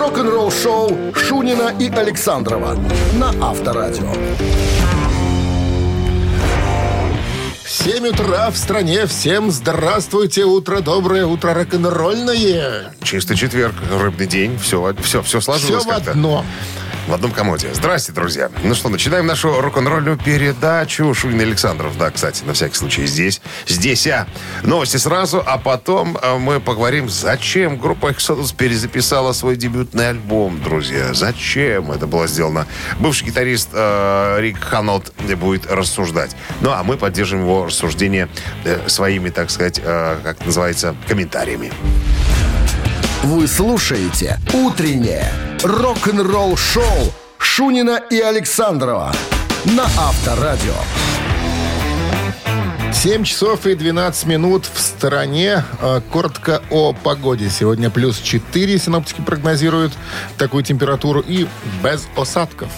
Рок-н-ролл-шоу Шунина и Александрова на Авторадио. 7 утра в стране. Всем здравствуйте. Утро доброе, утро рок-н-ролльное. Чистый четверг, рыбный день. Все, все, все сложилось Все в как-то. одно. В одном комоде. Здрасте, друзья. Ну что, начинаем нашу рок-н-ролльную передачу. Шунин Александров, да, кстати, на всякий случай здесь. Здесь, а. Новости сразу, а потом а, мы поговорим, зачем группа Exodus перезаписала свой дебютный альбом, друзья. Зачем это было сделано? Бывший гитарист э, Рик Ханот будет рассуждать. Ну, а мы поддержим его рассуждение э, своими, так сказать, э, как называется, комментариями. Вы слушаете «Утреннее рок-н-ролл-шоу» Шунина и Александрова на Авторадио. 7 часов и 12 минут в стороне. Э, Коротко о погоде. Сегодня плюс 4 синоптики прогнозируют такую температуру и без осадков.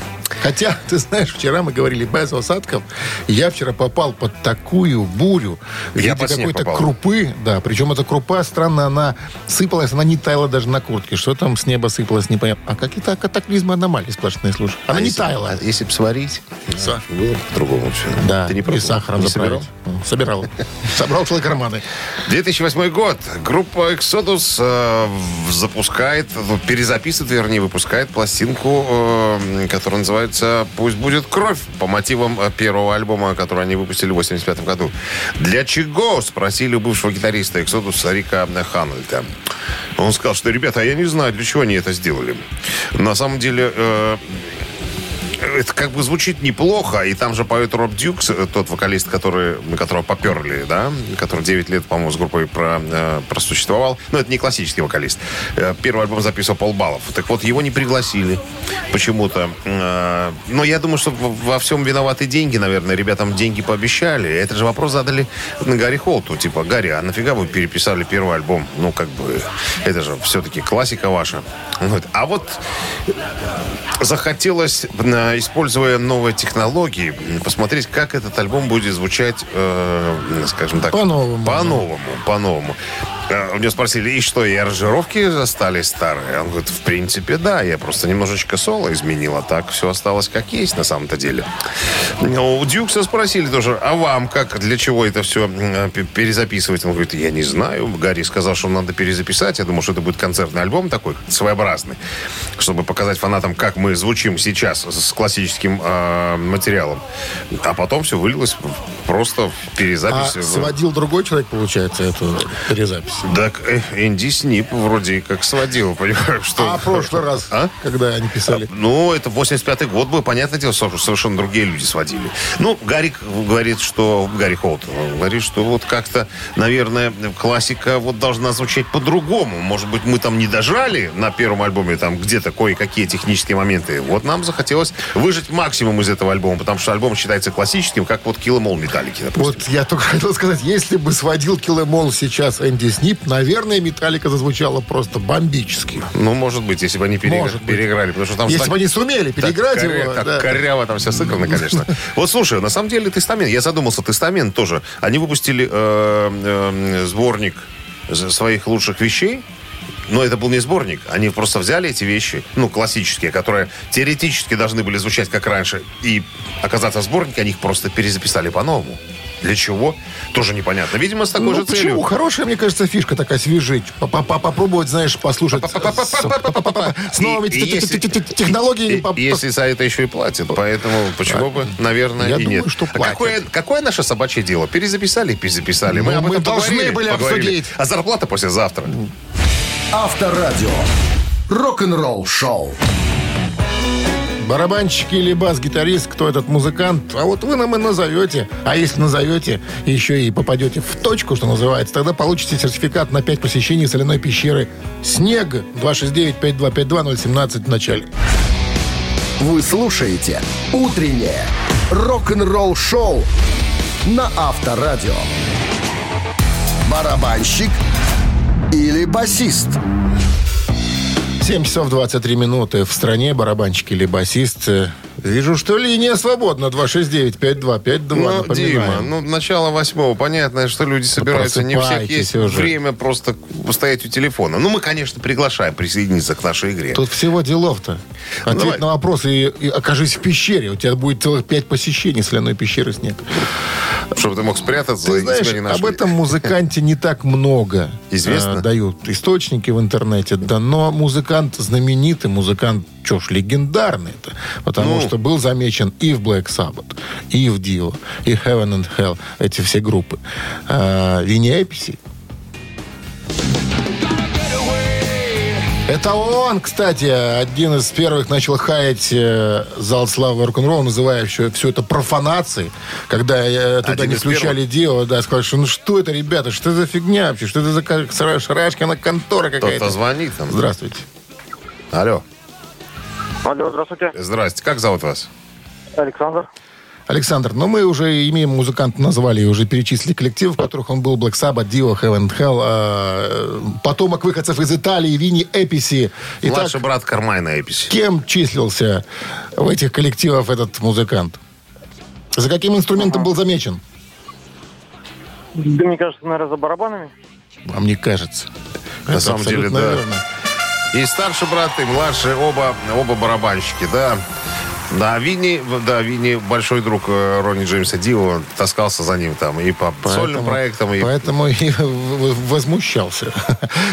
Хотя, ты знаешь, вчера мы говорили без осадков. Я вчера попал под такую бурю Я под какой-то крупы. Да, причем эта крупа, странно, она сыпалась, она не таяла даже на куртке. Что там с неба сыпалось, непонятно. А какие-то катаклизмы аномалии сплошные, слушай. Она не таяла. А если бы сварить, Са- было бы по-другому все. Да, Ты не и сахаром Не заправить. собирал? Собирал. Собрал целые карманы. 2008 год. Группа Exodus э, запускает, ну, перезаписывает, вернее, выпускает пластинку, э, которая называется «Пусть будет кровь» по мотивам э, первого альбома, который они выпустили в 85 году. Для чего? Спросили у бывшего гитариста Exodus Рика Ханнельта. Он сказал, что, ребята, а я не знаю, для чего они это сделали. На самом деле... э, это как бы звучит неплохо, и там же поет Роб Дюкс, э, тот вокалист, который, которого поперли, да, который 9 лет, по-моему, с группой про, э, просуществовал. Но это не классический вокалист. Э, Первый альбом записывал Пол Баллов. Так вот, его не пригласили почему-то. Э, Но я думаю, что во всем виноваты деньги, наверное. Ребятам деньги пообещали. Это же вопрос задали на Гарри Холту. Типа, Гарри, а нафига вы переписали первый альбом? Ну, как бы, это же все-таки классика ваша. А вот захотелось, э, используя новые технологии, посмотреть, как этот альбом будет звучать, э, скажем так... По-новому. По-новому, по-новому. Э, У него спросили, и что, и аранжировки стали старые? Он говорит, в принципе, да, я просто немножечко соло изменил, а так все осталось как есть на самом-то деле. Ну, У Дюкса спросили тоже, а вам как, для чего это все перезаписывать? Он говорит, я не знаю. Гарри сказал, что надо перезаписать. Я думал, что это будет концертный альбом такой, своеобразный, чтобы показать фанатам, как мы звучим сейчас с классическим э, материалом. А потом все вылилось просто в А перезапись. в- сводил другой человек, получается, эту перезапись. Так э, Энди Снип вроде как сводил, понимаешь, что... А прошлый раз, А? когда они писали? Ну, это 85-й год был, понятное дело, что совершенно другие люди сводили. Ну, Гарик говорит, что... Гарри Холт говорит, что вот как-то, наверное, классика вот должна звучать по-другому. Может быть, мы там не дожали на первом альбоме там где-то кое-какие технические моменты. Вот нам захотелось выжать максимум из этого альбома, потому что альбом считается классическим, как вот Kill Em All Металлики. Вот я только хотел сказать, если бы сводил Киллемол сейчас Энди Снип, наверное, Металлика зазвучала просто бомбически. Ну, может быть, если бы они переигра- Может переиграли, потому что там... Если так- бы они сумели переиграть так, его. так да. коряво там все сыграно, конечно. Вот слушай, на самом деле Тестамент, я задумался, Тестамент тоже. Они выпустили э, э, сборник своих лучших вещей. Но это был не сборник. Они просто взяли эти вещи, ну, классические, которые теоретически должны были звучать как раньше, и оказаться в сборнике, они их просто перезаписали по-новому. Для чего? Тоже непонятно. Видимо, с такой Ну, же почему? целью. Хорошая, мне кажется, фишка такая свежить. Попробовать, знаешь, послушать с новыми технологиями. Если за это еще и платят, поэтому почему бы, наверное, и нет. что А платят. какое, наше собачье дело? Перезаписали, перезаписали. Мы Ну, об мы этом должны были обсудить. А зарплата послезавтра. Авторадио. Рок-н-ролл шоу. Барабанщик или бас-гитарист, кто этот музыкант, а вот вы нам и назовете. А если назовете, еще и попадете в точку, что называется, тогда получите сертификат на 5 посещений соляной пещеры «Снег» 269-5252-017 в начале. Вы слушаете «Утреннее рок-н-ролл-шоу» на Авторадио. Барабанщик или басист? 7 часов 23 минуты в стране. Барабанщик или басист. Вижу, что линия свободна. 269-5252. Ну, Дима, ну, начало восьмого. Понятно, что люди собираются. Не у всех есть уже. время просто стоять у телефона. Ну, мы, конечно, приглашаем присоединиться к нашей игре. Тут всего делов-то. Ну, Ответь ну, на вопрос и, и окажись в пещере. У тебя будет целых пять посещений соляной пещеры снег. Чтобы ты мог спрятаться ты знаешь, об этом музыканте не так много Известно? Э, дают источники в интернете. Да, но музыкант знаменитый, музыкант, что ж, легендарный. -то, потому ну. что был замечен и в Black Sabbath, и в Dio, и Heaven and Hell, эти все группы. Э, Винни Эписи Это он, кстати, один из первых начал хаять э, зал славы рок-н-ролла, называя все, все это профанацией. Когда э, туда не включали дело, да, сказали, что ну что это, ребята, что это за фигня вообще, что это за шарашкина контора какая-то. Кто-то звонит там. Здравствуйте. Алло. Алло, здравствуйте. Здрасте. Как зовут вас? Александр. Александр, ну мы уже имеем музыканта, назвали и уже перечислили коллектив, в которых он был Black Sabbath, Dio, Heaven and Hell, а, потомок выходцев из Италии, Винни Эписи. Итак, Младший брат Кармайна Эписи. Кем числился в этих коллективах этот музыкант? За каким инструментом ага. был замечен? Да, мне кажется, наверное, за барабанами. Вам не кажется? На Это самом деле, да. Верно. И старший брат, и младший, оба, оба барабанщики, да. Да, Винни, да, Винни большой друг э, Ронни Джеймса Дио, таскался за ним там и по поэтому, сольным проектам. И... Поэтому и возмущался.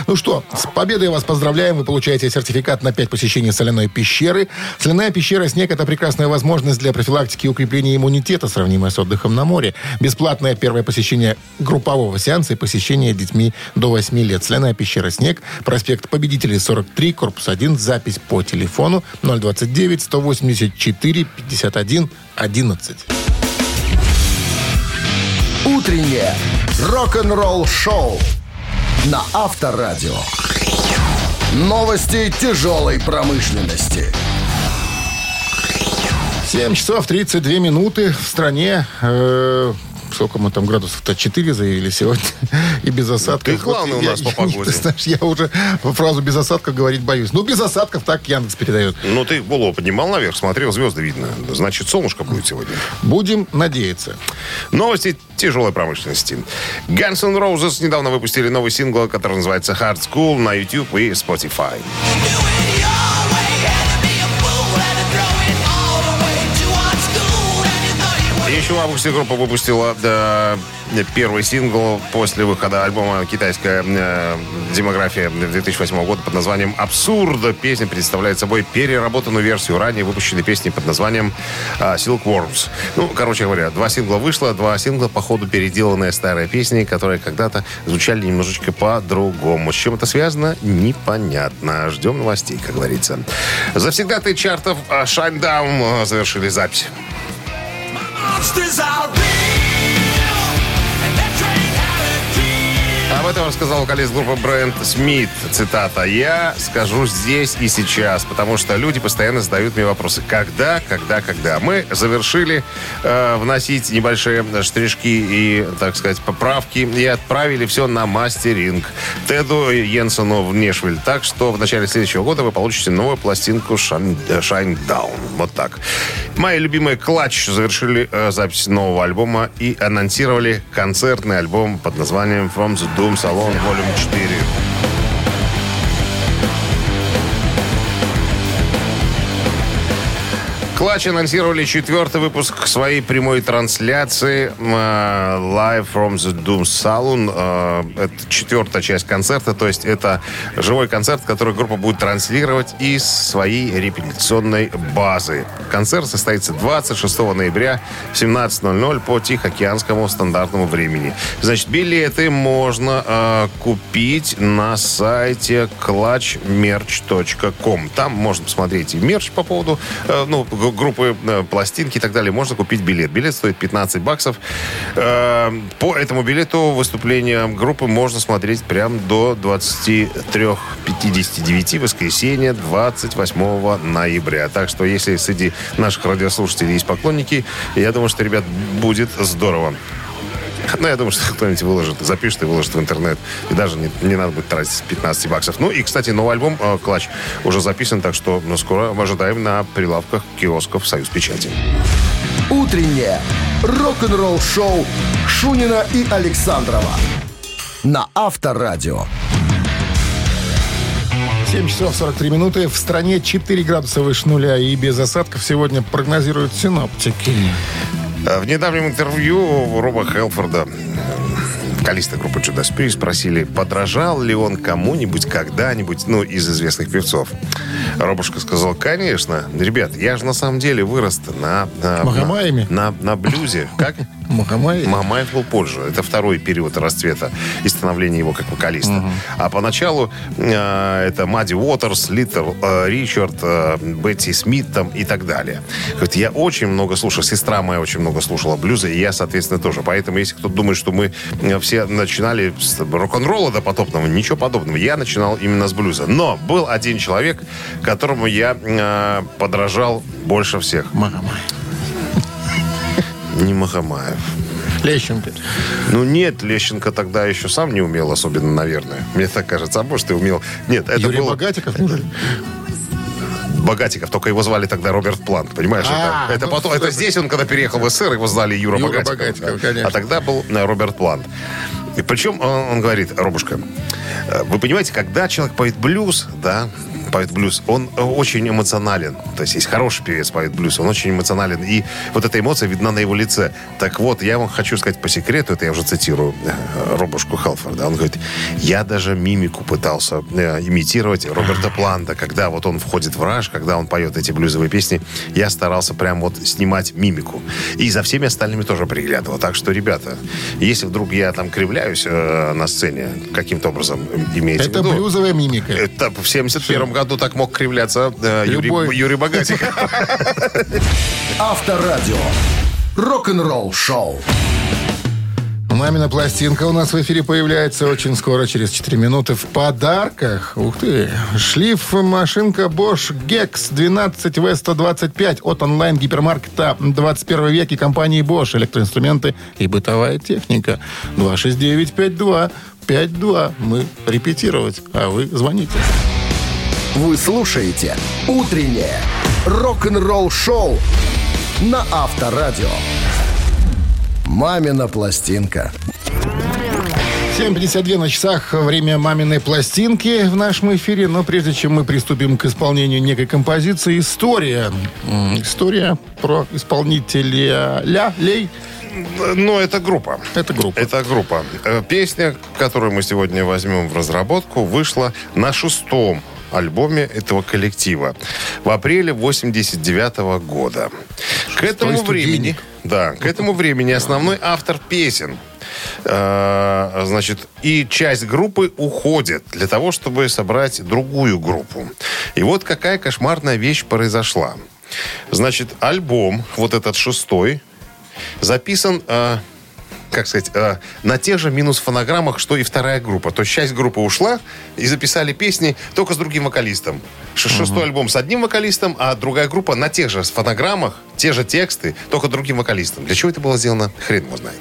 Ну что, с победой вас поздравляем. Вы получаете сертификат на 5 посещений соляной пещеры. Соляная пещера «Снег» — это прекрасная возможность для профилактики и укрепления иммунитета, сравнимая с отдыхом на море. Бесплатное первое посещение группового сеанса и посещение детьми до 8 лет. Соляная пещера «Снег», проспект Победителей, 43, корпус 1, запись по телефону 029 184 4 51 11. Утреннее рок-н-ролл-шоу на Авторадио. Новости тяжелой промышленности. 7 часов 32 минуты в стране. Э, сколько мы там градусов-то? 4 заявили сегодня. И без осадков. Ты главный вот, у нас я, по погоде. Ты знаешь, я уже фразу без осадков говорить боюсь. Ну, без осадков так Яндекс передает. Ну, ты голову поднимал наверх, смотрел, звезды видно. Значит, солнышко будет сегодня. Будем надеяться. Новости тяжелой промышленности. Guns N' Roses недавно выпустили новый сингл, который называется Hard School на YouTube и Spotify. Еще в августе группа выпустила да, первый сингл после выхода альбома «Китайская э, демография» 2008 года под названием «Абсурд». Песня представляет собой переработанную версию ранее выпущенной песни под названием э, «Silkworms». Ну, короче говоря, два сингла вышло, два сингла, по ходу переделанные старые песни, которые когда-то звучали немножечко по-другому. С чем это связано, непонятно. Ждем новостей, как говорится. Завсегда ты чартов Shinedown завершили запись. Monsters are real. Этом рассказал вокалист группы Брэнд Смит. Цитата. «Я скажу здесь и сейчас, потому что люди постоянно задают мне вопросы. Когда, когда, когда?» Мы завершили э, вносить небольшие штришки и, так сказать, поправки и отправили все на мастеринг Теду Йенсену в Нешвиль. Так что в начале следующего года вы получите новую пластинку Shine Down. Вот так. Мои любимые Клатч завершили э, запись нового альбома и анонсировали концертный альбом под названием From the Doom Салон, волюм 4. Клатч анонсировали четвертый выпуск своей прямой трансляции uh, Live from the Doom Saloon. Uh, это четвертая часть концерта, то есть это живой концерт, который группа будет транслировать из своей репетиционной базы. Концерт состоится 26 ноября в 17.00 по Тихоокеанскому стандартному времени. Значит, билеты можно uh, купить на сайте clutchmerch.com. Там можно посмотреть и мерч по поводу, ну, группы, э, пластинки и так далее, можно купить билет. Билет стоит 15 баксов. Э, по этому билету выступление группы можно смотреть прям до 23.59 воскресенья 28 ноября. Так что, если среди наших радиослушателей есть поклонники, я думаю, что, ребят, будет здорово. Ну, я думаю, что кто-нибудь выложит, запишет и выложит в интернет. И даже не, не надо будет тратить 15 баксов. Ну и, кстати, новый альбом э, «Клатч» уже записан, так что ну, скоро мы ожидаем на прилавках киосков «Союз Печати». Утреннее рок-н-ролл-шоу Шунина и Александрова на Авторадио. 7 часов 43 минуты. В стране 4 градуса выше нуля и без осадков сегодня прогнозируют синоптики. Э, В недавнем интервью Роба Хелфорда, вокалиста группы Judas Priest, спросили, подражал ли он кому-нибудь когда-нибудь, ну, из известных певцов. Робушка сказал, конечно. Ребят, я же на самом деле вырос на... на Магомаями? На, на блюзе. Как? Мухаммад. Мамаев был позже. Это второй период расцвета и становления его как вокалиста. А поначалу э, это Мадди Уотерс, Литл э, Ричард, э, Бетти Смит там и так далее. Говорит, я очень много слушал, сестра моя очень много слушала блюза, и я, соответственно, тоже. Поэтому, если кто-то думает, что мы э, все начинали с рок-н-ролла до потопного, ничего подобного. Я начинал именно с блюза. Но был один человек, которому я э, подражал больше всех. Мухаммад. Не Махамаев. Лещенко. Ну нет, Лещенко тогда еще сам не умел особенно, наверное. Мне так кажется. А может, ты умел. Нет, это Юрий был Богатиков? Богатиков, только его звали тогда Роберт Плант, понимаешь? А, это, это, ну, потом, это здесь он, когда переехал в СССР, его звали Юра, Юра Богатиков. Богатиков, да. конечно. А тогда был э, Роберт Плант. И причем он, он говорит, Робушка, э, вы понимаете, когда человек поет блюз, да, поет блюз, он э, очень эмоционален. То есть, есть хороший певец поет блюз, он очень эмоционален. И вот эта эмоция видна на его лице. Так вот, я вам хочу сказать по секрету, это я уже цитирую э, Робушку Халфорда. Он говорит, я даже мимику пытался э, имитировать Роберта Планта, когда вот он входит в раж, когда он поет эти блюзовые песни, я старался прям вот снимать мимику. И за всеми остальными тоже приглядывал. Так что, ребята, если вдруг я там кривляюсь э, на сцене каким-то образом, э, имеете Это в виду... блюзовая мимика. Это в 71 году так мог кривляться э, Любой. Юрий, Юрий Богатик. Авторадио. Рок-н-ролл-шоу. Мамина пластинка у нас в эфире появляется очень скоро, через 4 минуты. В подарках, ух ты, шлиф машинка Bosch Gex 12 V125 от онлайн-гипермаркета 21 век и компании Bosch. Электроинструменты и бытовая техника. 269-52. 52. Мы репетировать, а вы звоните. Вы слушаете «Утреннее рок-н-ролл-шоу» на Авторадио. «Мамина пластинка». 7.52 на часах. Время маминой пластинки в нашем эфире. Но прежде чем мы приступим к исполнению некой композиции, история. История про исполнителя Ля Лей. Ну, это группа. Это группа. Это группа. Э, Песня, которую мы сегодня возьмем в разработку, вышла на шестом альбоме этого коллектива в апреле 89 года. К этому времени, да, к этому времени основной автор песен э, значит, и часть группы уходит для того, чтобы собрать другую группу. И вот какая кошмарная вещь произошла. Значит, альбом, вот этот шестой, записан, э, как сказать, э, на тех же минус фонограммах, что и вторая группа. То есть часть группы ушла и записали песни только с другим вокалистом. Шестой альбом с одним вокалистом, а другая группа на тех же фонограммах, те же тексты, только другим вокалистом. Для чего это было сделано, хрен его знает.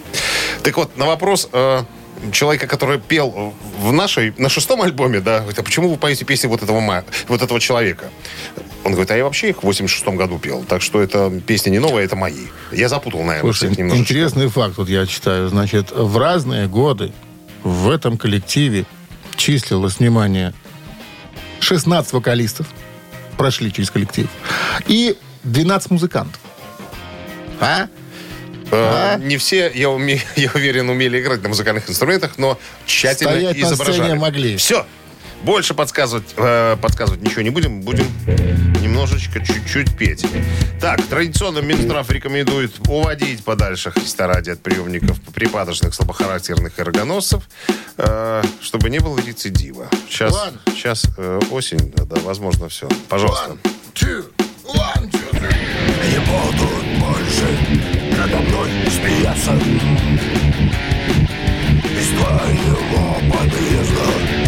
Так вот, на вопрос э, человека, который пел в нашей, на шестом альбоме, да, говорит, а почему вы поете песни вот этого, вот этого человека? Он говорит, а я вообще их в 86 году пел. Так что это песни не новые, это мои. Я запутал, наверное, Слушай, всех немножечко. интересный факт, вот я читаю. Значит, в разные годы в этом коллективе числилось, внимание, 16 вокалистов прошли через коллектив и 12 музыкантов. А? Э, Не все, я, уме- я уверен, умели играть на музыкальных инструментах, но тщательно Стоять на изображали. сцене могли. Все. Больше подсказывать, э, подсказывать ничего не будем. Будем немножечко, чуть-чуть петь. Так, традиционно Минздрав рекомендует уводить подальше Христоради от приемников припадочных, слабохарактерных и рогоносцев, э, чтобы не было рецидива. Сейчас, Ладно. сейчас э, осень, да, возможно, все. Пожалуйста. Two, one, two, three. Не будут больше надо мной смеяться Из твоего подъезда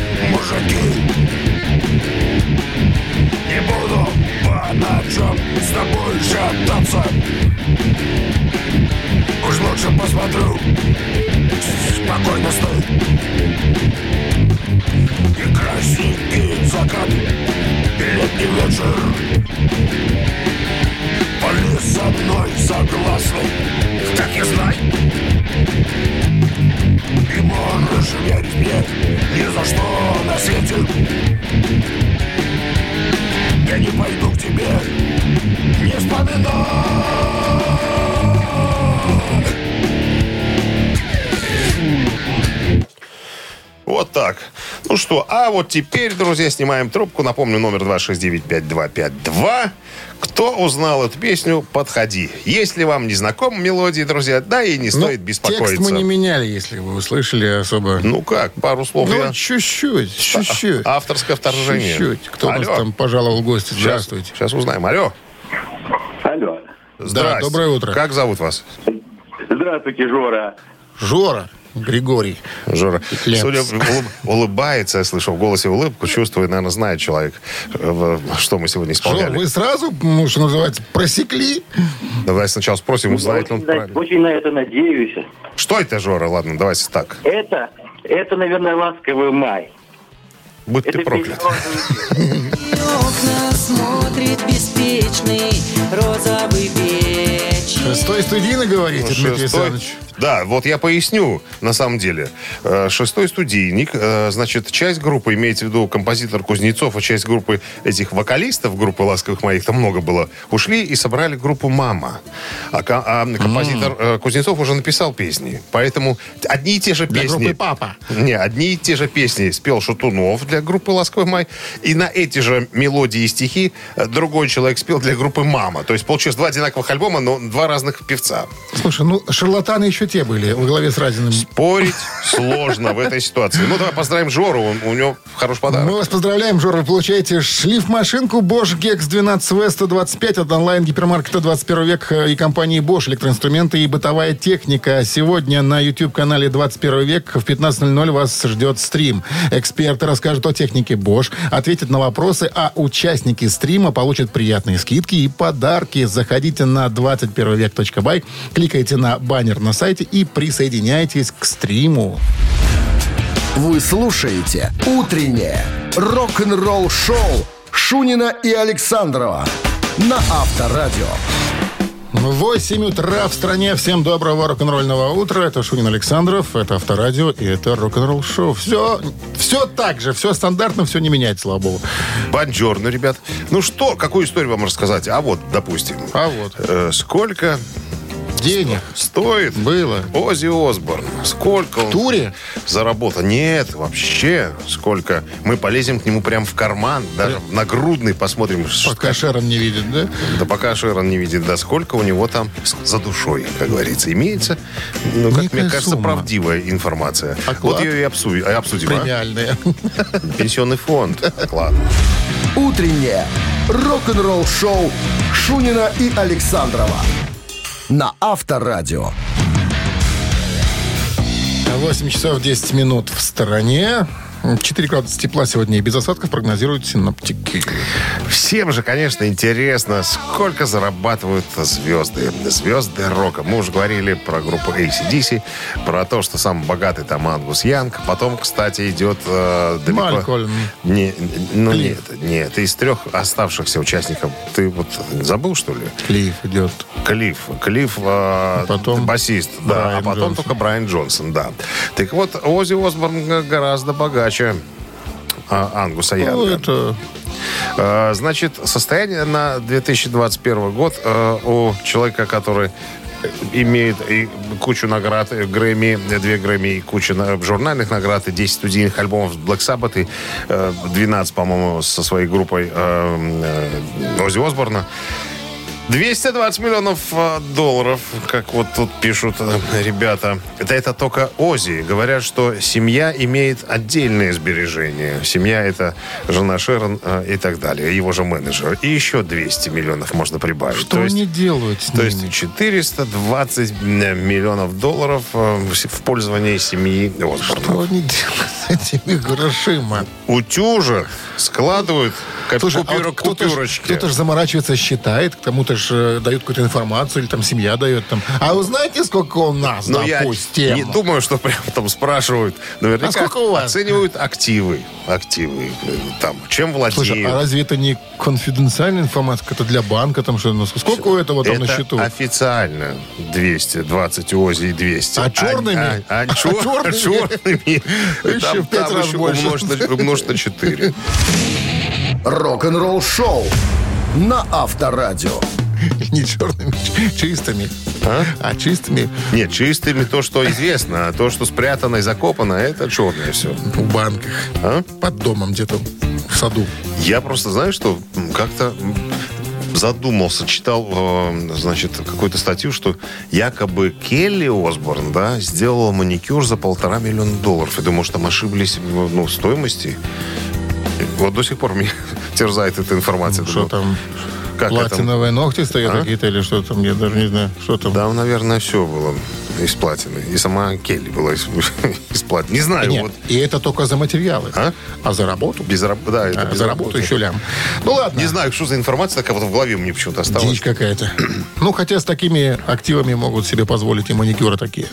а вот теперь, друзья, снимаем трубку. Напомню, номер 269-5252. Кто узнал эту песню, подходи. Если вам не знакома мелодия, друзья, да и не Ну, стоит беспокоиться. Текст мы не меняли, если вы услышали особо. Ну как, пару слов Ну, я... чуть-чуть, чуть-чуть. Авторское вторжение. Чуть-чуть. Кто у нас Алло. там пожаловал в гости? Сейчас, Здравствуйте. сейчас узнаем. Алло. Алло. Здрасте. доброе утро. Как зовут вас? Здравствуйте, Жора. Жора Григорий. Жора. Лепс. Судя, улыб- улыбается, я слышу в голосе улыбку, чувствует, наверное, знает человек, э, что мы сегодня исполняли. вы сразу, ну, что называется, просекли? Давай сначала спросим, знает ли он очень, на, правильно. очень на это надеюсь. Что это, Жора? Ладно, давайте так. Это, это, наверное, ласковый май. Будь ты Это проклят. песня окна смотрит беспечный розовый вечер. Шестой студийный, говорите, Дмитрий Ну, Шестой- Александрович? Да, вот я поясню, на самом деле. Э, Шестой студийник, э, значит, часть группы, имеется в виду композитор Кузнецов, а часть группы этих вокалистов, группы «Ласковых моих», там много было, ушли и собрали группу «Мама». А, а композитор э, Кузнецов уже написал песни. Поэтому одни и те же Для песни... группы «Папа». Не, одни и те же песни спел Шатунов для группы «Ласковый май», и на эти же мелодии и стихи э, другой человек спел для группы «Мама». То есть получилось два одинаковых альбома, но два разных певца. Слушай, ну, шарлатаны еще те были во главе с Разиным. Спорить сложно в этой ситуации. Ну, давай поздравим Жору, он- у него хороший подарок. Мы вас поздравляем, Жора. Вы получаете шлифмашинку Bosch Gex 12V 125 от онлайн-гипермаркета 21 век и компании Bosch. Электроинструменты и бытовая техника. Сегодня на YouTube-канале 21 век в 15.00 вас ждет стрим. Эксперты расскажут о технике Bosch, ответят на вопросы, а участники стрима получат приятные скидки и подарки. Заходите на 21век.бай, кликайте на баннер на сайте и присоединяйтесь к стриму. Вы слушаете «Утреннее рок-н-ролл-шоу» Шунина и Александрова на Авторадио. 8 утра в стране. Всем доброго рок-н-ролльного утра. Это Шунин Александров, это Авторадио и это рок-н-ролл шоу. Все, все так же, все стандартно, все не меняется, слава богу. Бонжорно, ребят. Ну что, какую историю вам рассказать? А вот, допустим, А вот, э, сколько денег стоит было. Оззи Осборн? Сколько он туре? заработал? Нет, вообще, сколько. Мы полезем к нему прям в карман, даже в нагрудный посмотрим. что- Пока Шерон не видит, да? Да пока Шерон не видит, да, сколько у него там за душой, как говорится, имеется. Ну, как Некая мне кажется, сумма. правдивая информация. Оклад? Вот ее и обсудим. а, обсудим а? Премиальные. Пенсионный фонд. Оклад. «Утреннее рок-н-ролл-шоу» Шунина и Александрова на Авторадио. 8 часов 10 минут в стороне. 4 градуса тепла сегодня и без осадков прогнозируют синоптики. Всем же, конечно, интересно, сколько зарабатывают звезды. Звезды рока. Мы уже говорили про группу ACDC, про то, что самый богатый там Ангус Янг. Потом, кстати, идет э, далеко... Малькольм. Не, ну Клифф. нет, нет. Из трех оставшихся участников ты вот забыл, что ли? Клифф идет. Клифф. Клифф э, Потом басист, да, Брайан а потом Джонсон. только Брайан Джонсон, да. Так вот, Оззи Осборн гораздо богаче а, Ангуса Янга. Ну, это... Э, Значит, состояние на 2021 год э, у человека, который имеет и кучу наград, э, Грэмми, э, две Грэмми и кучу на- журнальных наград, и 10 студийных альбомов Black Sabbath, и э, 12, по-моему, со своей группой э, э, Оззи Осборна. 220 миллионов э, долларов, как вот тут пишут э, ребята. Это, это только Ози. Говорят, что семья имеет отдельные сбережения. Семья это жена Шерон э, и так далее. Его же менеджер. И еще 200 миллионов можно прибавить. Что то есть, они делают с то ними? есть 420 миллионов долларов в пользование семьи Осборна. Что они делают с этими грошима? Утюжат, складывают как Слушай, а купюра- вот кто-то ж- кто-то же заморачивается, считает, к тому-то ж э, дают какую-то информацию, или там семья дает там. А вы знаете, сколько у нас, Но я допустим? не думаю, что прям там спрашивают. Наверняка А сколько у вас? оценивают активы. Активы. э, Там, чем владеют. Слушай, а разве это не конфиденциальная информация? Это для банка там что? Ну, Сколько у этого там это на счету? официально 220 ОЗИ и 200. А черными? А, а- а чер- А черными? черными? Еще Там- в пять там раз еще больше. умножь на- умножь на 4. Рок-н-ролл шоу на Авторадио. Не черными, чистыми. А, чистыми Нет, чистыми то, что известно, а то, что спрятано и закопано, это черное все. в банках. А? Под домом где-то в саду. Я просто, знаю, что как-то задумался, читал, э, значит, какую-то статью, что якобы Келли Осборн, да, сделала маникюр за полтора миллиона долларов. Я думаю, что там ошиблись ну, стоимости. Вот до сих пор меня терзает эта информация. Что Думаю, там? Как это? Платиновые ногти стоят А? какие-то или что там? Я даже не знаю, что там. Там, наверное, все было из платины. И сама Келли была из, из платины. Не знаю, Нет, вот и это только за материалы. А? за работу? без. Да, это А, без за работу еще лям. Ну ладно. Не знаю, что за информация такая вот в голове мне почему-то осталась. Дичь какая-то. Ну, хотя с такими активами могут себе позволить и маникюры такие.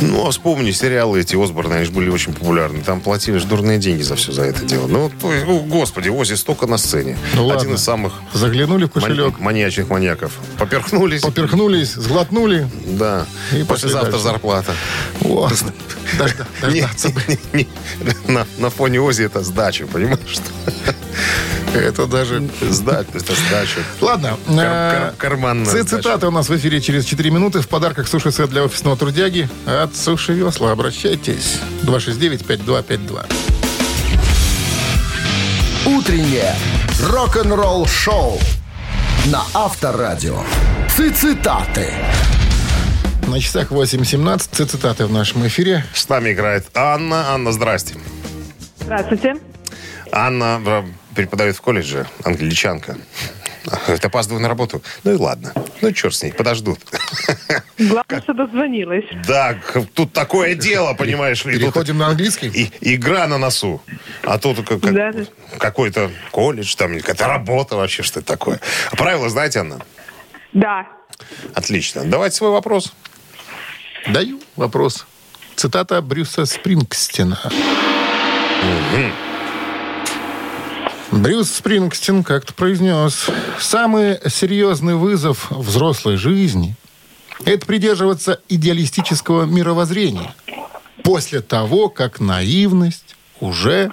Ну, а вспомни, сериалы эти Осборны, они же были очень популярны. Там платили же дурные деньги за все за это дело. Ну, ну, господи, Ози столько на сцене. Ну, Один ладно. из самых Заглянули в кошелек, маньячных маньяков. Поперхнулись. поперхнулись, сглотнули. Да. И Послезавтра зарплата. О, Не- дождаться на фоне Ози это сдача, понимаешь? Это даже... Сдача, это сдача. Ладно. Э, кар- карманная. Цитаты у нас в эфире через 4 минуты. В подарках суши-сет для офисного трудяги от Суши Весла. Обращайтесь. 269-5252. Утреннее рок-н-ролл шоу на Авторадио. Цитаты. На часах 8.17. Ци- Цитаты в нашем эфире. С нами играет Анна. Анна, здрасте. Здравствуйте. Анна преподает в колледже, англичанка. Говорит, опаздываю на работу. Ну и ладно. Ну, черт с ней, подождут. Главное, что дозвонилась. Да, тут такое дело, понимаешь ли. Переходим на английский. и- игра на носу. А тут как- как- Да, да. какой-то колледж, там какая-то работа вообще, что это такое. А правила знаете, Анна? Да. Отлично. Давайте свой вопрос. Даю вопрос. Цитата Брюса Спрингстина. Брюс Спрингстин как-то произнес, самый серьезный вызов взрослой жизни – это придерживаться идеалистического мировоззрения после того, как наивность уже,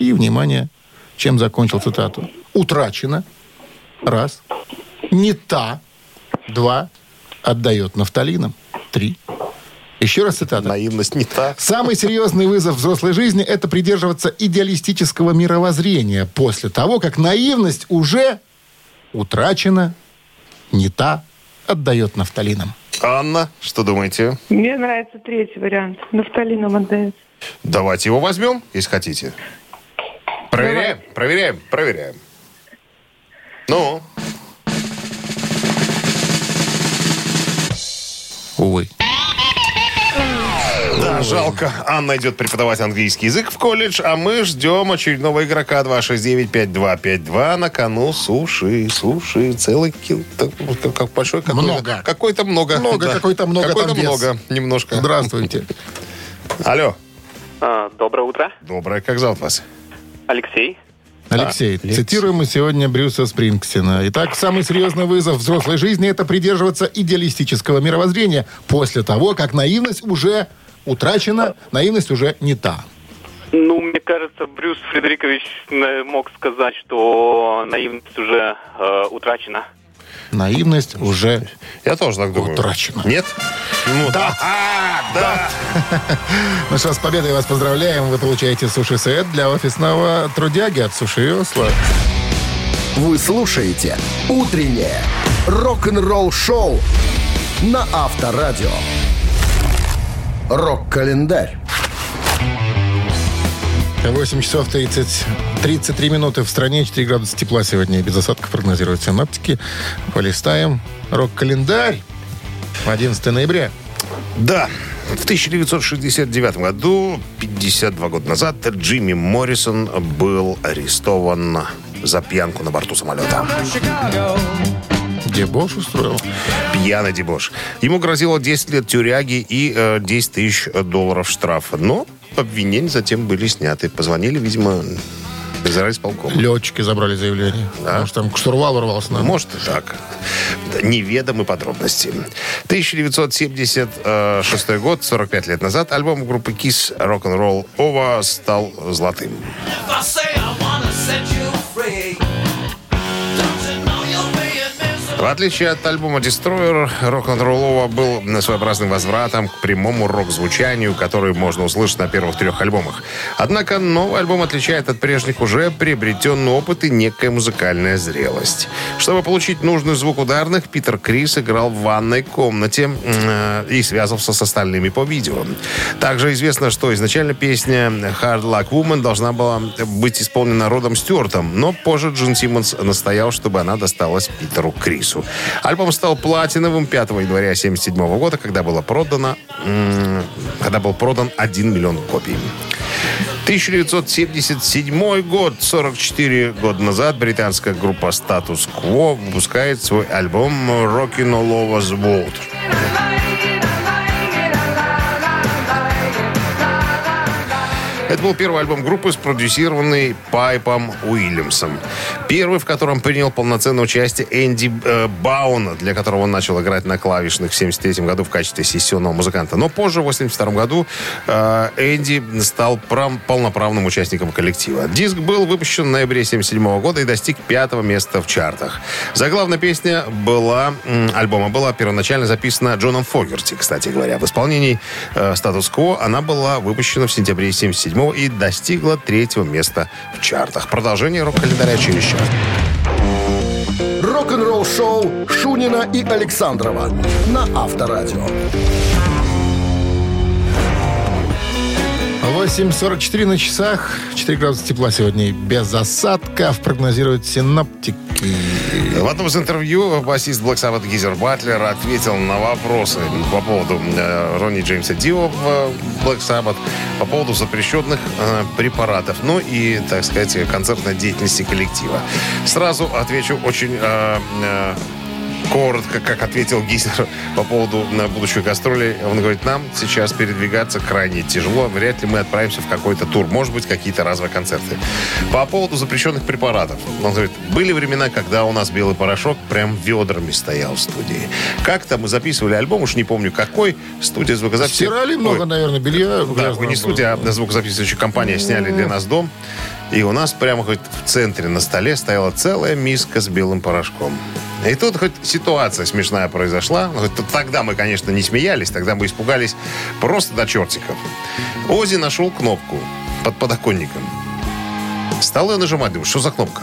и, внимание, чем закончил цитату, утрачена, раз, не та, два, отдает нафталином, три. Еще раз цитата. Наивность не та. Самый серьезный вызов взрослой жизни – это придерживаться идеалистического мировоззрения после того, как наивность уже утрачена, не та, отдает нафталином. Анна, что думаете? Мне нравится третий вариант. Нафталином отдается. Давайте его возьмем, если хотите. Проверяем, проверяем, проверяем. Ну, Увы. Да, жалко. Анна идет преподавать английский язык в колледж, а мы ждем очередного игрока 269-5252. На кону суши, суши, целый кил... как- Как большой какой-то. Много. Какой-то много. Много, да. какой-то много, Какой-то там вес. много, немножко. Здравствуйте. Алло. А, доброе утро. Доброе, как зовут вас? Алексей. Алексей, Алексей. цитируем мы сегодня Брюса Спрингстина. Итак, самый серьезный вызов взрослой жизни – это придерживаться идеалистического мировоззрения после того, как наивность уже утрачена, наивность уже не та. Ну, мне кажется, Брюс Фредерикович э, мог сказать, что наивность уже э, утрачена. Наивность уже Я тоже так думаю. Утрачено. Нет? Ну, да. А, да. Ну что, с победой вас поздравляем. Вы получаете суши-сет для офисного трудяги от Суши Весла. Вы слушаете «Утреннее рок-н-ролл-шоу» на Авторадио. Рок-календарь. 8 часов 30, 33 минуты в стране, 4 градуса тепла сегодня. Без осадков прогнозируют синоптики. Полистаем рок-календарь. 11 ноября. Да. В 1969 году, 52 года назад, Джимми Моррисон был арестован за пьянку на борту самолета. Дебош устроил. Пьяный дебош. Ему грозило 10 лет тюряги и э, 10 тысяч долларов штрафа. Но обвинения затем были сняты. Позвонили, видимо, из райисполкома. Летчики забрали заявление. Может, там к штурвалу рвался на. Может и так. Неведомы подробности. 1976 год, 45 лет назад, альбом группы Kiss Rock'n'Roll Over стал золотым. В отличие от альбома Destroyer, Rock'n'Roll Over был своеобразным возвратом к прямому рок-звучанию, который можно услышать на первых трех альбомах. Однако новый альбом отличает от прежних уже приобретенный опыт и некая музыкальная зрелость. Чтобы получить нужный звук ударных, Питер Крис играл в ванной комнате э, и связывался с остальными по видео. Также известно, что изначально песня Hard Luck Woman должна была быть исполнена Родом Стюартом, но позже Джин Симмонс настоял, чтобы она досталась Питеру Крису. Альбом стал платиновым 5 января 1977 года, когда было продано, когда был продан 1 миллион копий. 1977 год, 44 года назад, британская группа Status Quo выпускает свой альбом Rockin' All Over the World. Это был первый альбом группы, спродюсированный Пайпом Уильямсом. Первый, в котором принял полноценное участие Энди э, Баун, для которого он начал играть на клавишных в 73 году в качестве сессионного музыканта. Но позже, в 82 году, э, Энди стал прав- полноправным участником коллектива. Диск был выпущен в ноябре 77 года и достиг пятого места в чартах. Заглавная песня была, м, альбома была первоначально записана Джоном Фогерти, кстати говоря. В исполнении э, «Статус-кво» она была выпущена в сентябре 77 и достигла третьего места в чартах. Продолжение рок-календаря через час. Рок-н-ролл шоу Шунина и Александрова на Авторадио. 8.44 на часах. 4 градуса тепла сегодня без осадков, прогнозируют синоптики. В одном из интервью басист Black Sabbath Гизер Батлер ответил на вопросы по поводу э, Ронни Джеймса Дио в э, Black Sabbath, по поводу запрещенных э, препаратов, ну и, так сказать, концертной деятельности коллектива. Сразу отвечу очень э, коротко, как ответил Гизер по поводу на будущей гастроли. Он говорит, нам сейчас передвигаться крайне тяжело. Вряд ли мы отправимся в какой-то тур. Может быть, какие-то разовые концерты. По поводу запрещенных препаратов. Он говорит, были времена, когда у нас белый порошок прям ведрами стоял в студии. Как-то мы записывали альбом, уж не помню какой, студия звукозаписи. Стирали много, Ой, наверное, белья. да, грязного не студия, а звукозаписывающая компания сняли для нас дом. И у нас прямо хоть в центре на столе стояла целая миска с белым порошком. И тут хоть ситуация смешная произошла. Ну, хоть Тогда мы, конечно, не смеялись, тогда мы испугались просто до чертиков. Ози нашел кнопку под подоконником. Стал ее нажимать. Думаю, что за кнопка?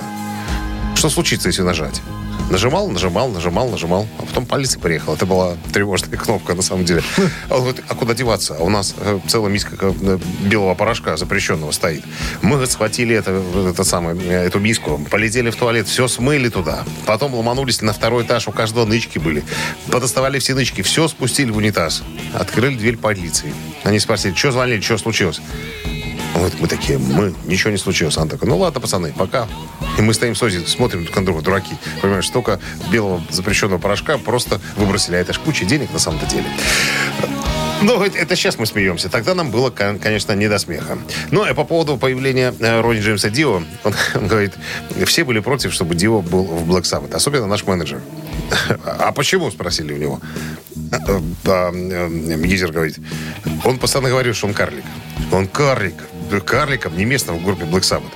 Что случится, если нажать? Нажимал, нажимал, нажимал, нажимал. А потом полиция приехала. Это была тревожная кнопка, на самом деле. А он говорит, а куда деваться? А у нас э, целая миска э, белого порошка запрещенного стоит. Мы схватили это, это самое, эту миску, полетели в туалет, все смыли туда. Потом ломанулись на второй этаж, у каждого нычки были. Подоставали все нычки, все спустили в унитаз. Открыли дверь полиции. Они спросили, что звонили, что случилось? Говорит, мы такие, мы, ничего не случилось. Она такая, ну ладно, пацаны, пока. И мы стоим с Ози, смотрим друг на друга, дураки. Понимаешь, столько белого запрещенного порошка просто выбросили. А это ж куча денег на самом-то деле. Ну, говорит, это сейчас мы смеемся. Тогда нам было, кон- конечно, не до смеха. Ну, и по поводу появления э, Ронни Джеймса Дио, он, он говорит, все были против, чтобы Дио был в Black Sabbath. Особенно наш менеджер. А почему, спросили у него. А, а, э, Гизер говорит, он постоянно говорил, что он карлик. Он карлик. Карликом не место в группе Black Sabbath.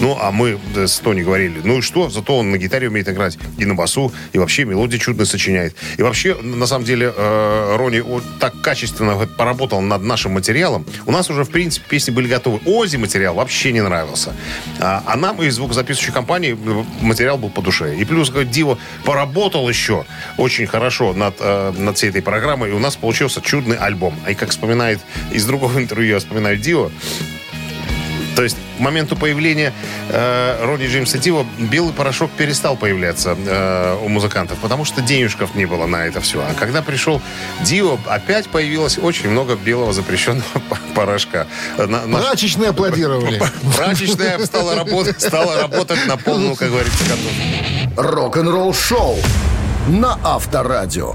Ну, а мы э, с Тони говорили, ну и что, зато он на гитаре умеет играть, и на басу, и вообще мелодии чудно сочиняет. И вообще, на самом деле, э, Ронни вот так качественно поработал над нашим материалом. У нас уже, в принципе, песни были готовы. Ози материал вообще не нравился. А, а нам из звукозаписывающей компании э, материал был по душе. И плюс, говорит, Диво поработал еще очень хорошо над, э, над всей этой программой, и у нас получился чудный альбом. И как вспоминает из другого интервью, я вспоминаю Дио, то есть к моменту появления э, Ронни Джеймса Дио белый порошок перестал появляться э, у музыкантов, потому что денежков не было на это все. А когда пришел Дио, опять появилось очень много белого запрещенного порошка. На- Прачечные аплодировали. Прачечная стала работать, стала работать на полную, как говорится. Рок-н-ролл шоу на Авторадио.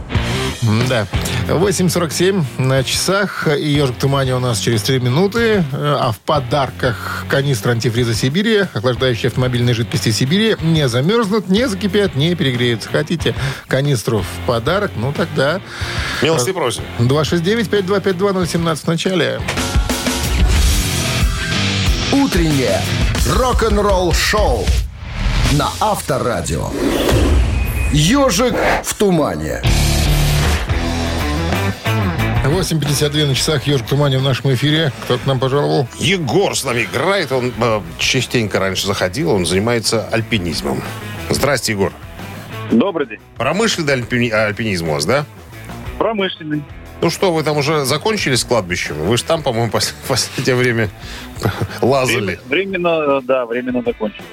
Да. 8.47 на часах. И ежик в тумане у нас через 3 минуты. Э, А в подарках канистра антифриза Сибири, охлаждающие автомобильные жидкости Сибири, не замерзнут, не закипят, не перегреются. Хотите канистру в подарок? Ну тогда Милости просим. 269-5252-017 в начале. Утреннее рок-н-ролл-шоу на Авторадио. Ежик в тумане. 8.52 на часах. Ежик в тумане в нашем эфире. Кто к нам пожаловал? Егор с нами играет. Он э, частенько раньше заходил. Он занимается альпинизмом. Здрасте, Егор. Добрый день. Промышленный альпини- альпинизм у вас, да? Промышленный. Ну что, вы там уже закончили с кладбищем? Вы же там, по-моему, пос- в последнее время лазали. Временно, да, временно закончил.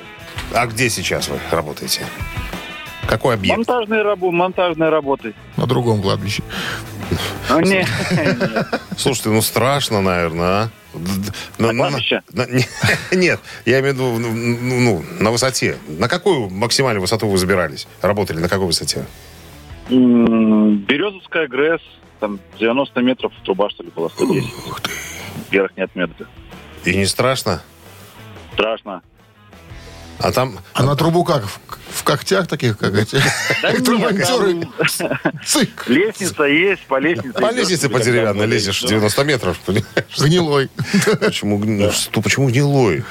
А где сейчас вы работаете? Какой объект? Монтажные, рабо- монтажные работы. На другом кладбище. Ну, не, Слушайте, ну страшно, наверное, а? На- на- кладбище? на- не- Нет, я имею в виду ну, ну, на высоте. На какую максимальную высоту вы забирались? Работали на какой высоте? Березовская ГРЭС, там 90 метров труба, что ли, была 110. Верхняя отметка. И не страшно? Страшно. А там... А на трубу как? В, когтях таких, как эти? Электромонтеры. Цик. Лестница есть, по лестнице. По лестнице по деревянной лезешь 90 метров? Гнилой. Почему, ну, что- почему гнилой?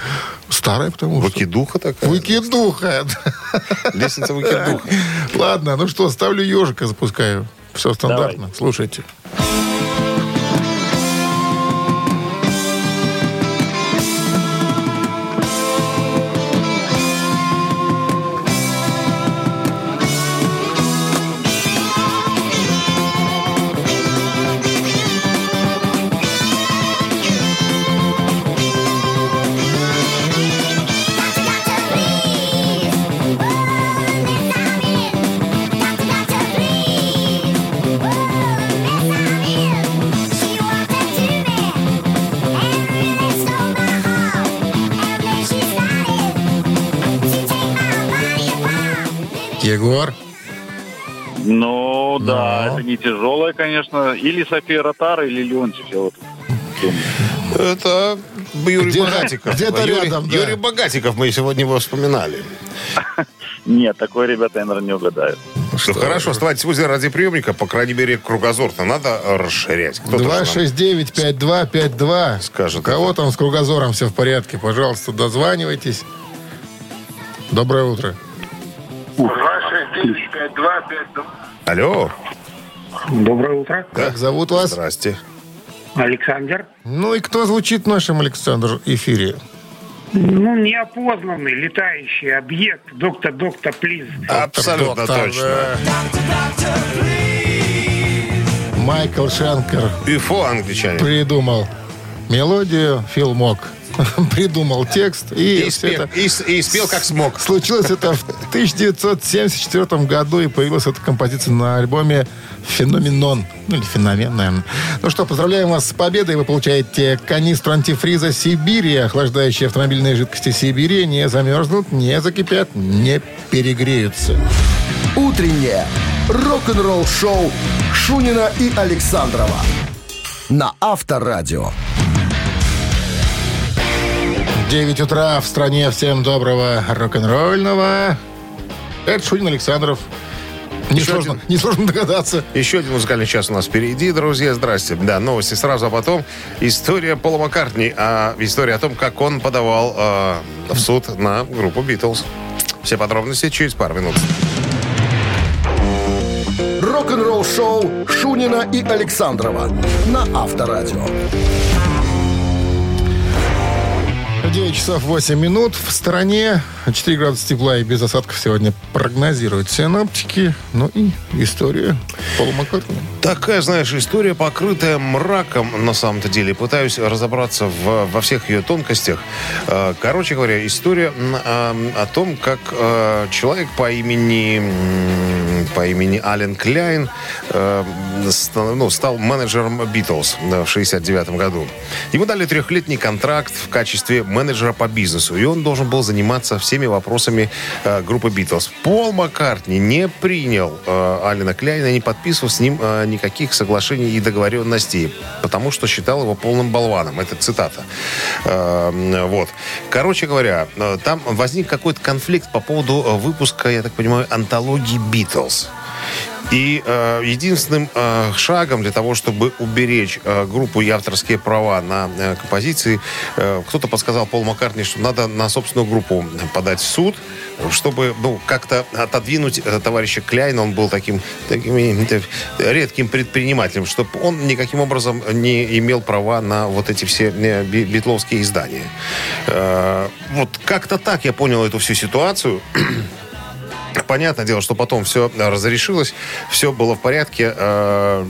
Старая, потому что. Выкидуха такая? Выкидуха. Лестница выкидуха. Ладно, ну что, ставлю ежика, запускаю. Все стандартно. Слушайте. Егор. Ну, да, Ну. это не тяжелое, конечно. Или София Ротара, или Леонтьев, я вот думаю. Это Юрий Где-то- Богатиков. где-то Юрий, рядом, да. Юрий Богатиков, мы сегодня его вспоминали. Нет, такое, ребята, я, наверное, не угадаю. Ну, хорошо, оставайтесь возле радиоприемника, по крайней мере, кругозор-то надо расширять. Кто-то же нам 269-5252. Скажет У кого там с кругозором все в порядке? Пожалуйста, дозванивайтесь. Доброе утро. Алло. Доброе утро. Как зовут вас? Здрасте. Александр. Ну и кто звучит в нашем, Александр, эфире? Ну, неопознанный летающий объект. Доктор, доктор, плиз. Абсолютно Доктор, точно. да. Майкл Шенкер ЮФО англичане. придумал мелодию, Фил мог. Придумал текст и, И спел, это и и спел как смог. Случилось это в 1974 году, и появилась эта композиция на альбоме «Феноменон». Ну, или «Феномен», наверное. Ну что, поздравляем вас с победой. Вы получаете канистру антифриза «Сибири». Охлаждающие автомобильные жидкости «Сибири» не замерзнут, не закипят, не перегреются. Утреннее рок-н-ролл-шоу Шунина и Александрова на Авторадио. 9 утра в стране. Всем доброго рок-н-ролльного. Это Шунин Александров. Несложно, один. несложно догадаться. Еще один музыкальный час у нас впереди, друзья. Здрасте. Да, новости сразу, а потом история Пола Маккартни. А, история о том, как он подавал э, в суд на группу Битлз. Все подробности через пару минут. Рок-н-ролл-шоу Шунина и Александрова на Авторадио. 9 часов 8 минут. В стороне 4 градуса тепла и без осадков сегодня прогнозируют синоптики. Ну и история Пола. Такая, знаешь, история, покрытая мраком, на самом-то деле. Пытаюсь разобраться в- во всех ее тонкостях. Э, Короче говоря, история а, о том, как э, человек по имени по имени Ален Кляйн э, ста- ну, стал менеджером Битлз в 69 году. Ему дали трехлетний контракт в качестве менеджера по бизнесу, и он должен был заниматься всеми вопросами э, группы Битлз. Пол Маккартни не принял э, Алена Кляйна, не подписывал с ним э, никаких соглашений и договоренностей, потому что считал его полным болваном. Это цитата. Э, вот. Короче говоря, э, там возник какой-то конфликт по поводу э, выпуска, я так понимаю, антологии Битлз. И э, единственным э, шагом для того, чтобы уберечь э, группу и авторские права на э, композиции, э, кто-то подсказал Пол Маккартни, что надо на собственную группу подать в суд, чтобы ну, как-то отодвинуть э, товарища Кляйна. Он был таким, таким э, редким предпринимателем, чтобы он никаким образом не имел права на вот эти все э, би- битловские издания. Э, вот как-то так я понял эту всю ситуацию. Понятное дело, что потом все разрешилось, все было в порядке. Э,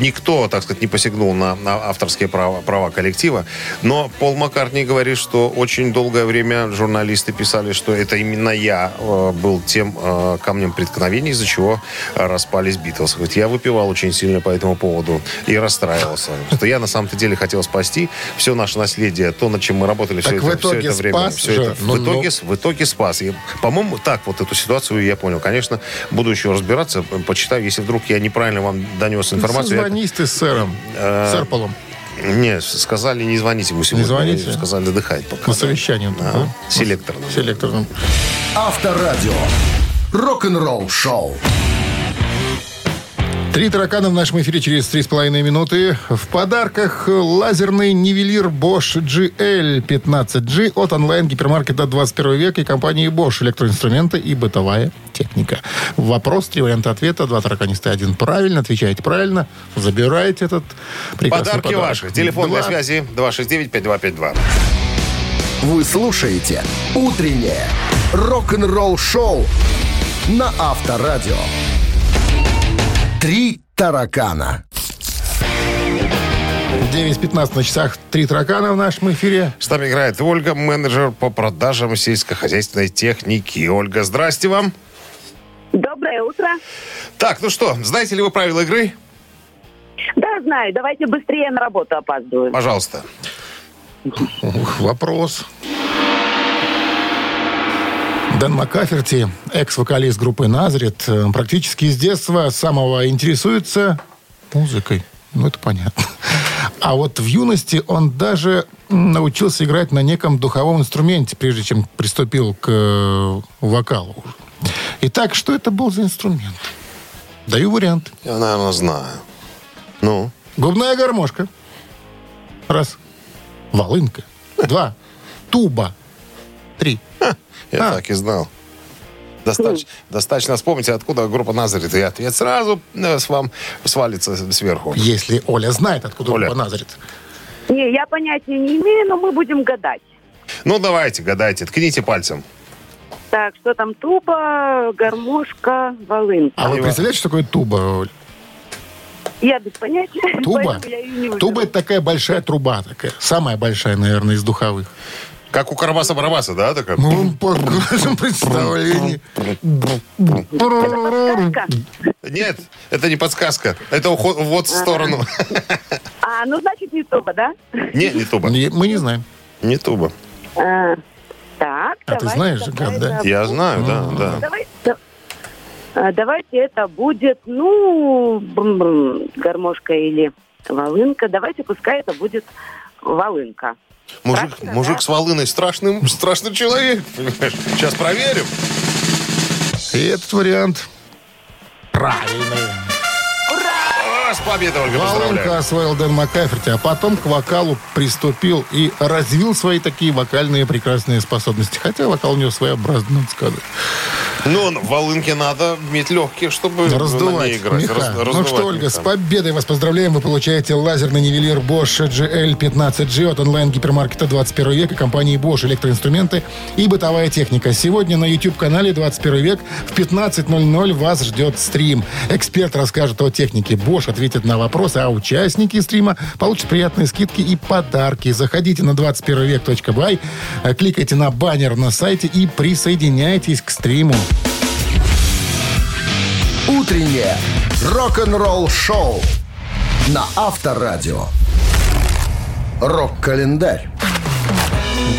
Никто, так сказать, не посягнул на, на авторские права, права коллектива. Но Пол Маккартни говорит, что очень долгое время журналисты писали, что это именно я э, был тем э, камнем преткновения, из-за чего распались Битлз. Говорит, я выпивал очень сильно по этому поводу и расстраивался. Что я на самом-то деле хотел спасти все наше наследие, то, над чем мы работали все это, в итоге все это время. спас Все же, это- но- в, итоге, но- с- в итоге спас. И, по-моему, так вот эту ситуацию я понял. Конечно, буду еще разбираться, почитаю. Если вдруг я неправильно вам донес информацию, я- Созвонись ты с сэром. Э, Сэр Полом. не, сказали, не звоните ему сегодня. звоните? Сказали, отдыхает пока. На совещании. Да, был. селекторном. Селекторным. Авторадио. Рок-н-ролл шоу. Три таракана в нашем эфире через три с половиной минуты. В подарках лазерный нивелир Bosch GL15G от онлайн-гипермаркета 21 век и компании Bosch. Электроинструменты и бытовая техника. Вопрос, три варианта ответа. Два тараканиста, один правильно. Отвечаете правильно. Забираете этот прекрасный Подарки подарок. ваши. Телефон для Два. связи 269-5252. Вы слушаете «Утреннее рок-н-ролл-шоу» на Авторадио. «Три таракана». 9.15 на часах. Три таракана в нашем эфире. С нами играет Ольга, менеджер по продажам сельскохозяйственной техники. Ольга, здрасте вам. Доброе утро. Так, ну что, знаете ли вы правила игры? Да, знаю. Давайте быстрее на работу опаздываю. Пожалуйста. Ух, вопрос. Дэн Маккаферти, экс-вокалист группы «Назарет», э, практически с детства самого интересуется музыкой. Ну, это понятно. А вот в юности он даже научился играть на неком духовом инструменте, прежде чем приступил к э, вокалу. Итак, что это был за инструмент? Даю вариант. Я, наверное, знаю. Ну? Губная гармошка. Раз. Волынка. Два. Туба. Три. Я А. так и знал. Достаточно, достаточно вспомнить, откуда группа Назарит. И ответ сразу э, с вам свалится сверху. Если Оля знает, откуда Оля. группа Назарет. Не, я понятия не имею, но мы будем гадать. Ну, давайте, гадайте, ткните пальцем. Так, что там? Туба, гармошка, волынка. А вы представляете, что такое туба, Оль? Я без понятия. Туба? я ее не выберу. Туба это такая большая труба такая. Самая большая, наверное, из духовых. Как у Карабаса-Барабаса, да? Такая? Ну, по вашему представлению. Подсказка? Нет, это не подсказка. Это уход, вот в сторону. А, ну, значит, не туба, да? Не, не туба. Мы не знаем. Не туба. А, так, А ты знаешь, Гад, да? Я знаю, да, да. Давай- да- а, Давайте это будет, ну, гармошка или волынка. Давайте пускай это будет волынка. Мужик, Страшно, мужик да? с волыной страшным, страшный человек. понимаешь? Сейчас проверим. И этот вариант правильный. А, с победой, Ольга, Волынка освоил Дэн Маккаферти, а потом к вокалу приступил и развил свои такие вокальные прекрасные способности. Хотя вокал у него своеобразный, надо сказать. Ну, в волынке надо иметь легкие, чтобы на Раздувать ней играть. меха. Раз- ну раздувать что, Ольга, меха. с победой вас поздравляем. Вы получаете лазерный нивелир Bosch GL15G от онлайн-гипермаркета 21 век и компании Bosch электроинструменты и бытовая техника. Сегодня на YouTube-канале 21 век в 15.00 вас ждет стрим. Эксперт расскажет о технике Bosch, ответит на вопросы, а участники стрима получат приятные скидки и подарки. Заходите на 21век.бай, э, кликайте на баннер на сайте и присоединяйтесь к стриму. Утреннее рок-н-ролл-шоу на Авторадио. Рок-календарь.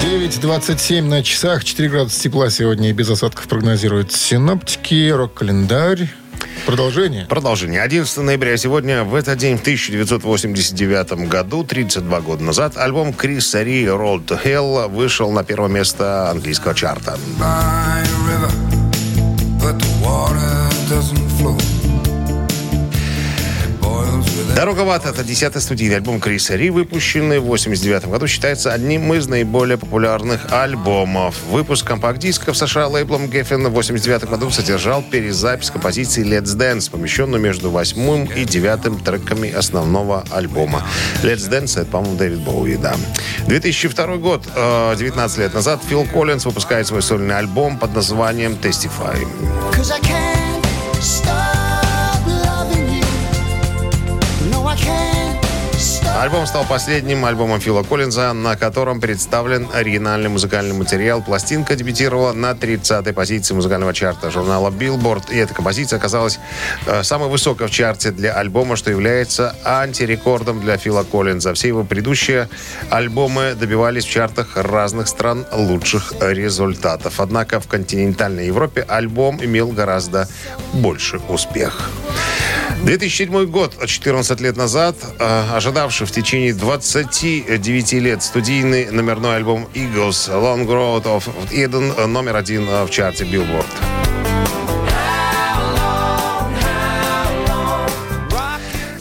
9.27 на часах, 4 градуса тепла сегодня и без осадков прогнозируют синоптики, рок-календарь. Продолжение. Продолжение. 11 ноября сегодня, в этот день, в 1989 году, 32 года назад, альбом Криса Ри «Road to Hell» вышел на первое место английского чарта. by river, but the water doesn't flow. Boils with «Дорога в ад» — это десятый студийный альбом Криса Ри, выпущенный в 89 году, считается одним из наиболее популярных альбомов. Выпуск компакт-диска в США лейблом Geffen в 89 году содержал перезапись композиции «Let's Dance», помещенную между восьмым и девятым треками основного альбома. «Let's Dance» — это, по-моему, Дэвид Боуи, да. 2002 год, э, 19 лет назад, Фил Коллинз выпускает свой сольный альбом под названием «Testify». Cause I can't stop Альбом стал последним альбомом Фила Коллинза, на котором представлен оригинальный музыкальный материал. Пластинка дебютировала на 30-й позиции музыкального чарта журнала Billboard, и эта композиция оказалась э, самой высокой в чарте для альбома, что является антирекордом для Фила Коллинза. Все его предыдущие альбомы добивались в чартах разных стран лучших результатов. Однако в континентальной Европе альбом имел гораздо больше успех. 2007 год, 14 лет назад, э, ожидавший в течение 29 лет студийный номерной альбом Eagles Long Road of Eden э, номер один э, в чарте Billboard.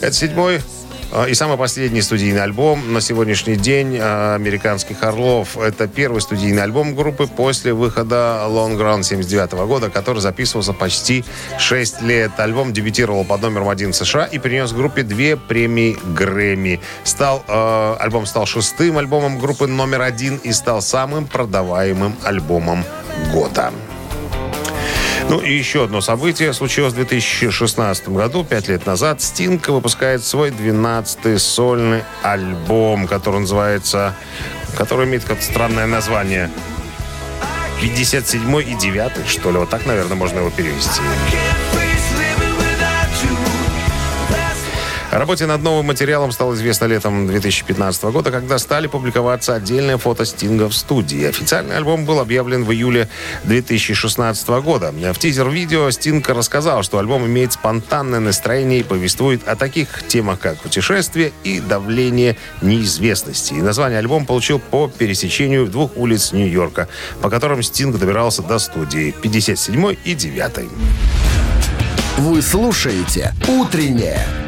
Это седьмой и самый последний студийный альбом на сегодняшний день э, американских «Орлов». Это первый студийный альбом группы после выхода «Long Run» 79 года, который записывался почти 6 лет. Альбом дебютировал под номером один в США и принес группе две премии Грэмми. Стал, э, альбом стал шестым альбомом группы номер один и стал самым продаваемым альбомом года. Ну и еще одно событие случилось в 2016 году, пять лет назад. Стинг выпускает свой 12-й сольный альбом, который называется... который имеет какое-то странное название. 57 и 9 что ли. Вот так, наверное, можно его перевести. О работе над новым материалом стало известно летом 2015 года, когда стали публиковаться отдельные фото Стинга в студии. Официальный альбом был объявлен в июле 2016 года. В тизер-видео Стинг рассказал, что альбом имеет спонтанное настроение и повествует о таких темах, как путешествие и давление неизвестности. И название альбома получил по пересечению двух улиц Нью-Йорка, по которым Стинг добирался до студии 57 и 9. Вы слушаете «Утреннее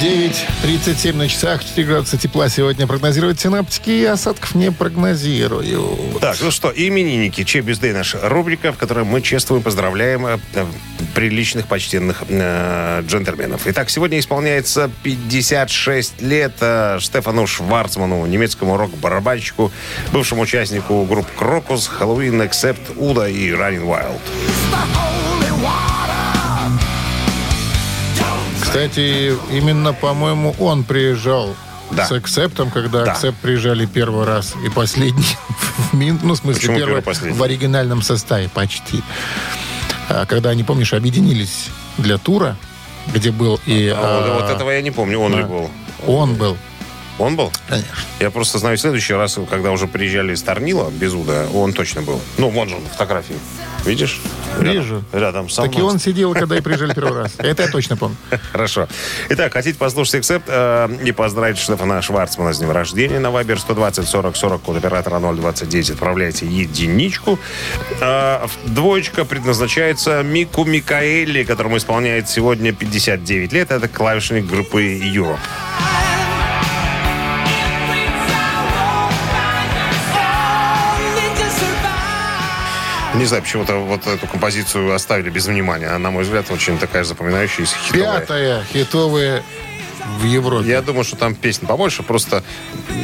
9.37 на часах, 4 градуса тепла сегодня прогнозируют синаптики, и осадков не прогнозирую. Так, ну что, именинники, чей бездей наша рубрика, в которой мы чествуем, поздравляем э, э, приличных, почтенных э, джентльменов. Итак, сегодня исполняется 56 лет э, Штефану Шварцману, немецкому рок-барабанщику, бывшему участнику групп Krokus, Helloween, Accept, U.D.O. и Running Wild. Кстати, именно, по-моему, он приезжал Да. с Accept ом, когда Да. Accept приезжали первый раз и последний, в мин- ну, в смысле, Почему первый первый, в оригинальном составе почти. А, Когда они, помнишь, объединились для тура, где был и... А вот, а, вот этого я не помню, он да. ли был. Он был, Он был? конечно. Я просто знаю, в следующий раз, когда уже приезжали из Торнила, без Уда, он точно был. Ну, вон же он, фотографии. Видишь? Рядом- Вижу. Рядом со Так и он сидел, когда и приезжали первый раз. Это я точно помню. Хорошо. Итак, хотите послушать эксепт э, и поздравить Штефана Шварцмана с днем рождения на Вайбер 120 40 40 код оператора 029. Отправляйте единичку. Э, двоечка предназначается Мику Микаэли, которому исполняет сегодня 59 лет. Это клавишник группы Europe. Не знаю, почему-то вот эту композицию оставили без внимания. Она, на мой взгляд, очень такая запоминающаяся, хитовая. Пятая хитовая в Европе. Я думаю, что там песен побольше, просто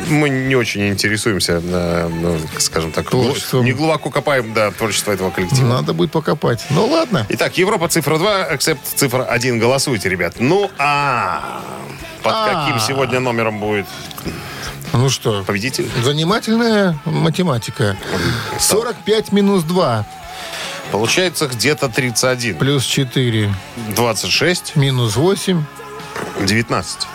мы не очень интересуемся, э, ну, скажем так, Творчеством. не глубоко копаем да, творчество этого коллектива. Надо будет покопать. Ну ладно. Итак, Европа цифра 2, эксепт цифра 1. Голосуйте, ребят. Ну, а под А. каким сегодня номером будет Ну что, Победитель. занимательная математика. 45 минус 2 Получается где-то 31. плюс 4 26, минус 8 19.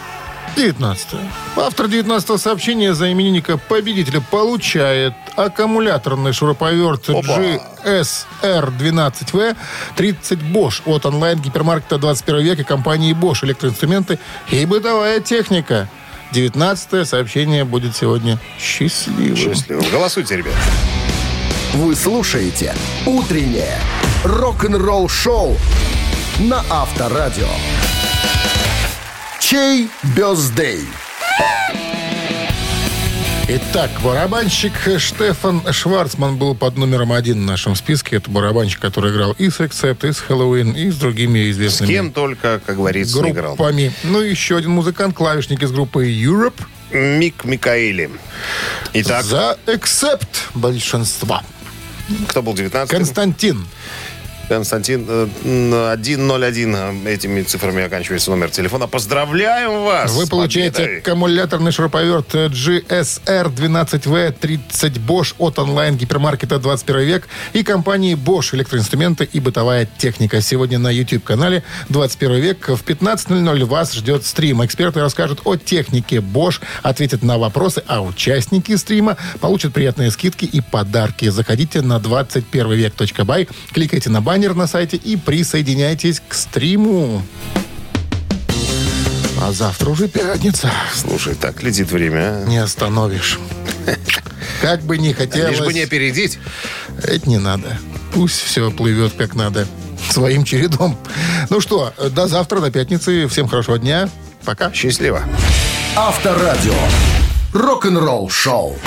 19. Автор 19 сообщения за именинника победителя получает аккумуляторный шуруповерт Опа. GSR12V 30 Bosch от онлайн-гипермаркета 21 века компании Bosch электроинструменты и бытовая техника. 19 сообщение будет сегодня счастливым. Счастливо. Голосуйте, ребят. Вы слушаете «Утреннее рок-н-ролл-шоу» на Авторадио. Чей бездей? Итак, барабанщик Штефан Шварцман был под номером один в нашем списке. Это барабанщик, который играл и с Accept, и с Хэллоуин, и с другими С известными кем только, как говорится, не играл. группами. Ну еще один музыкант, клавишник из группы Europe. Мик Микаэли. Итак, За Accept большинства. кто был 19 Константин. Константин э, н- 101 э, этими цифрами оканчивается номер телефона. Поздравляем вас! Вы получаете аккумуляторный шуруповерт GSR12V 30 Bosch от онлайн-гипермаркета 21 век и компании Bosch электроинструменты и бытовая техника. Сегодня на YouTube-канале 21 век в 15.00 вас ждет стрим. Эксперты расскажут о технике Bosch, ответят на вопросы, а участники стрима получат приятные скидки и подарки. Заходите на 21век.бай, кликайте на баннер на сайте и присоединяйтесь к стриму. А завтра уже пятница. Слушай, так летит время. а. Не остановишь. Как бы ни хотелось, Лишь бы не опередить. это не надо. Пусть все плывет как надо. Своим чередом. Ну что, до завтра, до пятницы. Всем хорошего дня. Пока. Счастливо. Авторадио. Рок-н-ролл-шоу.